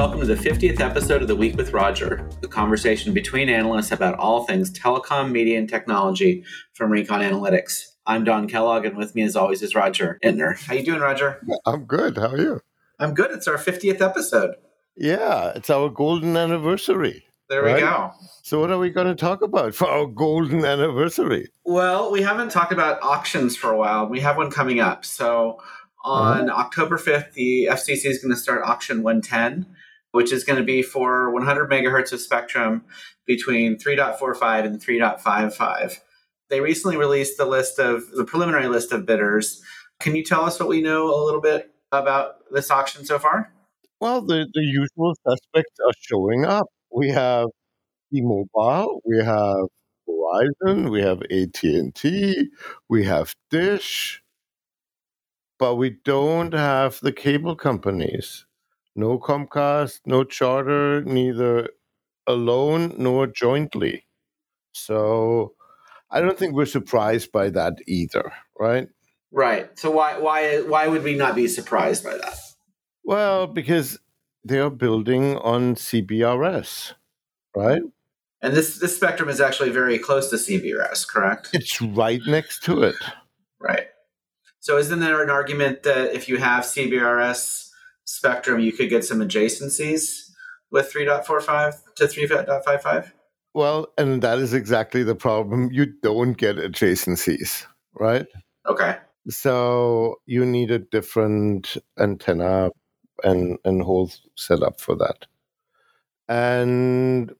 welcome to the 50th episode of The Week with Roger, the conversation between analysts about all things telecom, media, and technology from Recon Analytics. I'm Don Kellogg, and with me, as always, is Roger Entner. How you doing, Roger? I'm good. How are you? I'm good. It's our 50th episode. Yeah, it's our golden anniversary. There we Right. go. So, what are we going to talk about for our golden anniversary? Well, we haven't talked about auctions for a while. We have one coming up. So uh-huh. on October 5th, the FCC is going to start auction 110, which is going to be for 100 megahertz of spectrum between 3.45 and 3.55. They recently released the list of the preliminary list of bidders. Can you tell us what we know a little bit about this auction so far? Well, the, the usual suspects are showing up. We have T-Mobile, we have Verizon, we have AT&T, we have Dish, but we don't have the cable companies. No Comcast, no Charter, neither alone nor jointly. So I don't think we're surprised by that either, right? Right. So why why why would we not be surprised by that? Well, because they are building on CBRS, right? And this this spectrum is actually very close to CBRS, correct? It's right next to it. Right. So isn't there an argument that if you have CBRS spectrum, you could get some adjacencies with 3.45 to 3.55? Well, and that is exactly the problem. You don't get adjacencies, right? Okay. So you need a different antenna and and whole setup for that. And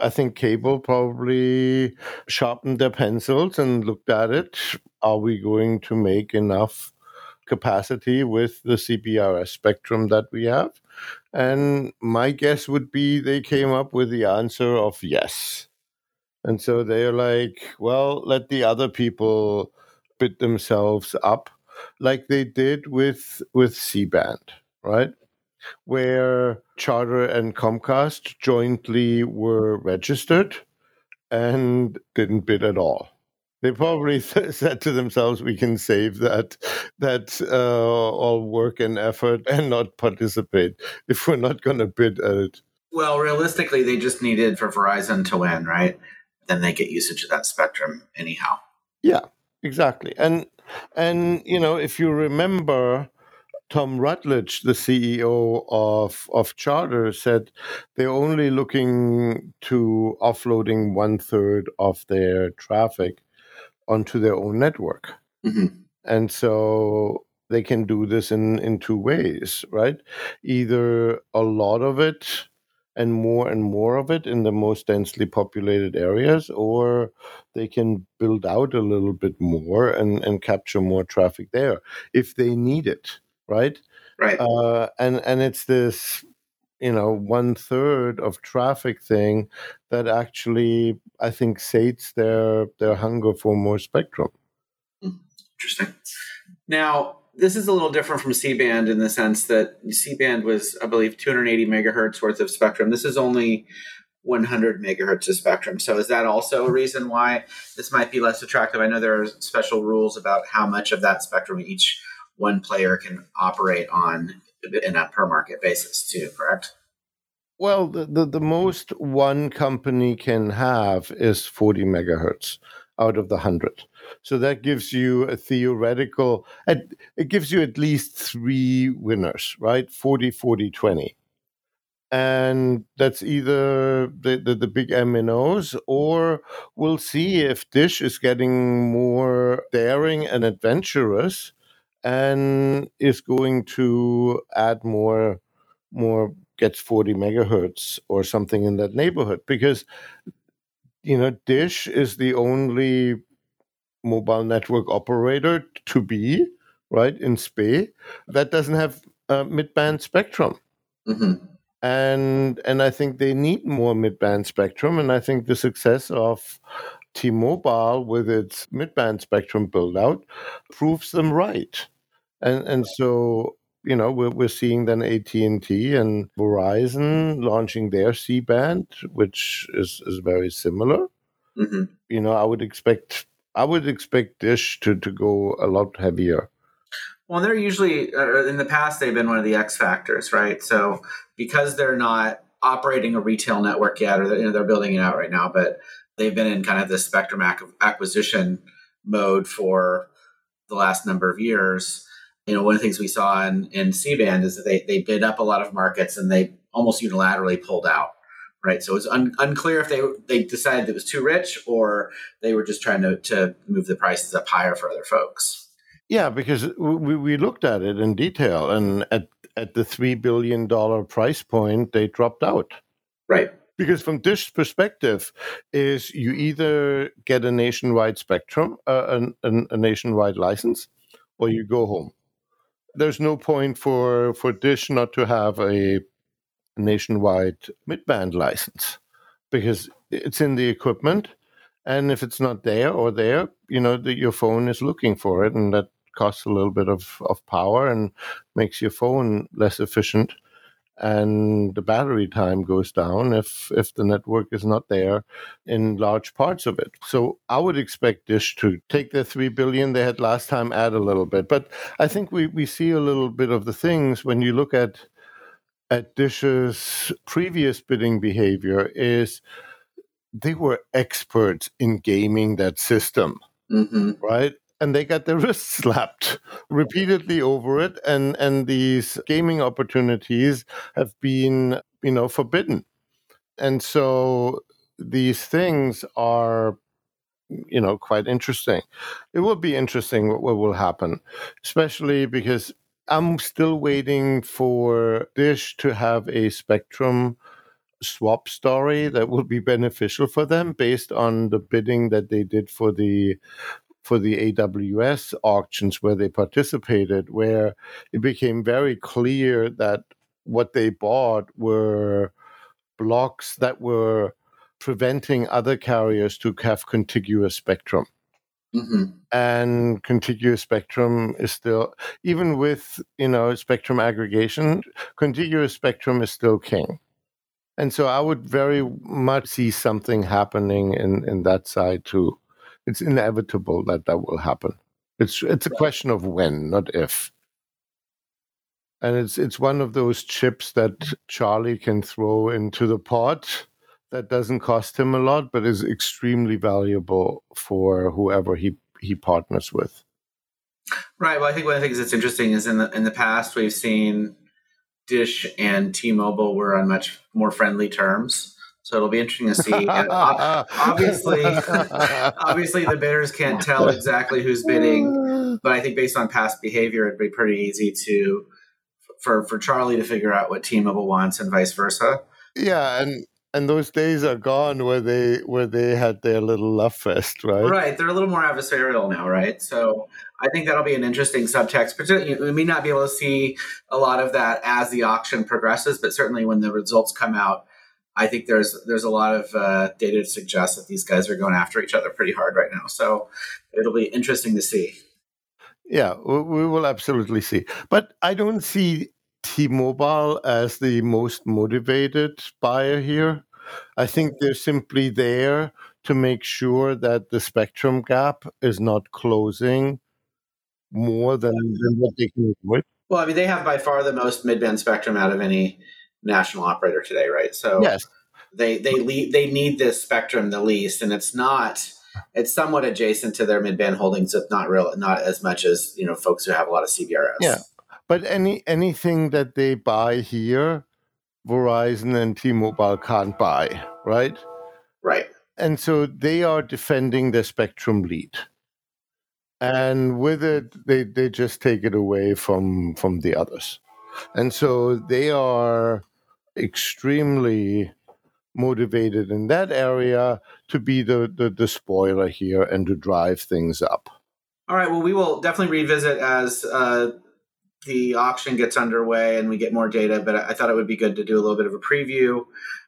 I think cable probably sharpened their pencils and looked at it. Are we going to make enough capacity with the CBRS spectrum that we have? And my guess would be they came up with the answer of yes. And so they're like, well, let the other people bid themselves up like they did with with C-band, right? Where Charter and Comcast jointly were registered and didn't bid at all. They probably said to themselves, "We can save that that uh, all work and effort and not participate if we're not going to bid at it." Well, realistically, they just needed for Verizon to win, right? Then they get usage of that spectrum anyhow. Yeah, exactly. And and you know, if you remember, Tom Rutledge, the CEO of of Charter, said they're only looking to offloading one third of their traffic onto their own network, hmm and so they can do this in in two ways, right? Either a lot of it and more and more of it in the most densely populated areas, or they can build out a little bit more and, and capture more traffic there if they need it, right? Right. Uh, and and it's this, you know, one third of traffic thing that actually I think sates their their hunger for more spectrum. Hmm. Interesting. Now, this is a little different from C band in the sense that C band was, I believe, 280 megahertz worth of spectrum. This is only 100 megahertz of spectrum. So, is that also a reason why this might be less attractive? I know there are special rules about how much of that spectrum each one player can operate on in a per market basis, too, correct? Well, the, the, the most one company can have is 40 megahertz out of the 100. So that gives you a theoretical, it gives you at least three winners, right? 40, 40, 20. And that's either the, the, the big MNOs, or we'll see if Dish is getting more daring and adventurous and is going to add more more gets 40 megahertz or something in that neighborhood because you know dish is the only mobile network operator to be right in SPE that doesn't have uh, mid-band spectrum. Hmm and and I think they need more mid-band spectrum and I think the success of T-Mobile with its mid-band spectrum build out proves them right. And and so you know we're, we're seeing then AT&T and Verizon launching their C-band which is is very similar. Hmm you know I would expect I would expect Dish to to go a lot heavier. Well, they're usually uh, in the past they've been one of the X factors, right? So because they're not operating a retail network yet, or you know, they're building it out right now, but they've been in kind of the spectrum ac- acquisition mode for the last number of years. You know, one of the things we saw in, in C band is that they, they bid up a lot of markets and they almost unilaterally pulled out. Right. So it's un- unclear if they they decided it was too rich or they were just trying to, to move the prices up higher for other folks. Yeah, because we, we looked at it in detail, and at, at the $3 billion price point, they dropped out. Right. Because from Dish's perspective, is you either get a nationwide spectrum, uh, a, a nationwide license, or you go home. There's no point for, for Dish not to have a nationwide mid-band license because it's in the equipment and if it's not there or there you know the, your phone is looking for it and that costs a little bit of, of power and makes your phone less efficient and the battery time goes down if if the network is not there in large parts of it. So I would expect Dish to take the three billion they had last time, add a little bit. But I think we, we see a little bit of the things when you look at at Dish's previous bidding behavior is they were experts in gaming that system. Mm-hmm. Right? And they got their wrists slapped repeatedly over it and and these gaming opportunities have been you know forbidden. And so these things are you know quite interesting. It will be interesting what, what will happen especially because i'm still waiting for dish to have a spectrum swap story that will be beneficial for them based on the bidding that they did for the for the AWS auctions where they participated, where it became very clear that what they bought were blocks that were preventing other carriers to have contiguous spectrum. Mm-hmm. And contiguous spectrum is still, even with you know spectrum aggregation, contiguous spectrum is still king. And so I would very much see something happening in, in that side too it's inevitable that that will happen. It's it's a question of when, not if. And it's it's one of those chips that mm-hmm. Charlie can throw into the pot that doesn't cost him a lot, but is extremely valuable for whoever he he partners with. Right. Well, I think one of the things that's interesting is in the in the past we've seen Dish and T-Mobile were on much more friendly terms. So it'll be interesting to see. obviously, obviously the bidders can't tell exactly who's bidding, but I think based on past behavior, it'd be pretty easy to for for Charlie to figure out what T-Mobile wants and vice versa. Yeah, and and those days are gone where they where they had their little love fest, right? Right. They're a little more adversarial now, right? So I think that'll be an interesting subtext. Particularly, we may not be able to see a lot of that as the auction progresses, but certainly when the results come out, I think there's there's a lot of uh, data to suggest that these guys are going after each other pretty hard right now. So it'll be interesting to see. Yeah, we will absolutely see. But I don't see T-Mobile as the most motivated buyer here. I think they're simply there to make sure that the spectrum gap is not closing more than, than what they can avoid. Well, I mean, they have by far the most mid-band spectrum out of any national operator today, right? So yes. they they lead, they need this spectrum the least, and it's not it's somewhat adjacent to their mid-band holdings, if not real, not as much as you know folks who have a lot of CBRS. Yeah, but any anything that they buy here, Verizon and T-Mobile can't buy, right? Right. And so they are defending their spectrum lead. And with it, they, they just take it away from from the others. And so they are extremely motivated in that area to be the, the, the spoiler here and to drive things up. All right. Well, we will definitely revisit as uh, the auction gets underway and we get more data. But I thought it would be good to do a little bit of a preview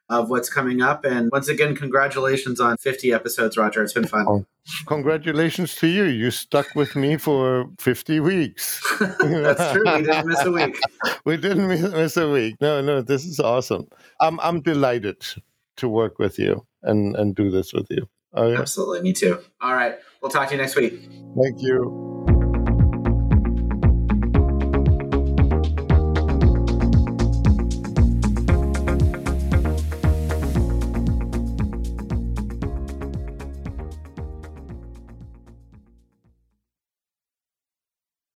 of what's coming up. And once again, congratulations on 50 episodes, Roger. It's been fun. Oh, congratulations to you. You stuck with me for 50 weeks. That's true. We didn't miss a week. we didn't miss a week. No, no, this is awesome. I'm, I'm delighted to work with you and, and do this with you. Oh, yeah. Absolutely. Me too. All right. We'll talk to you next week. Thank you.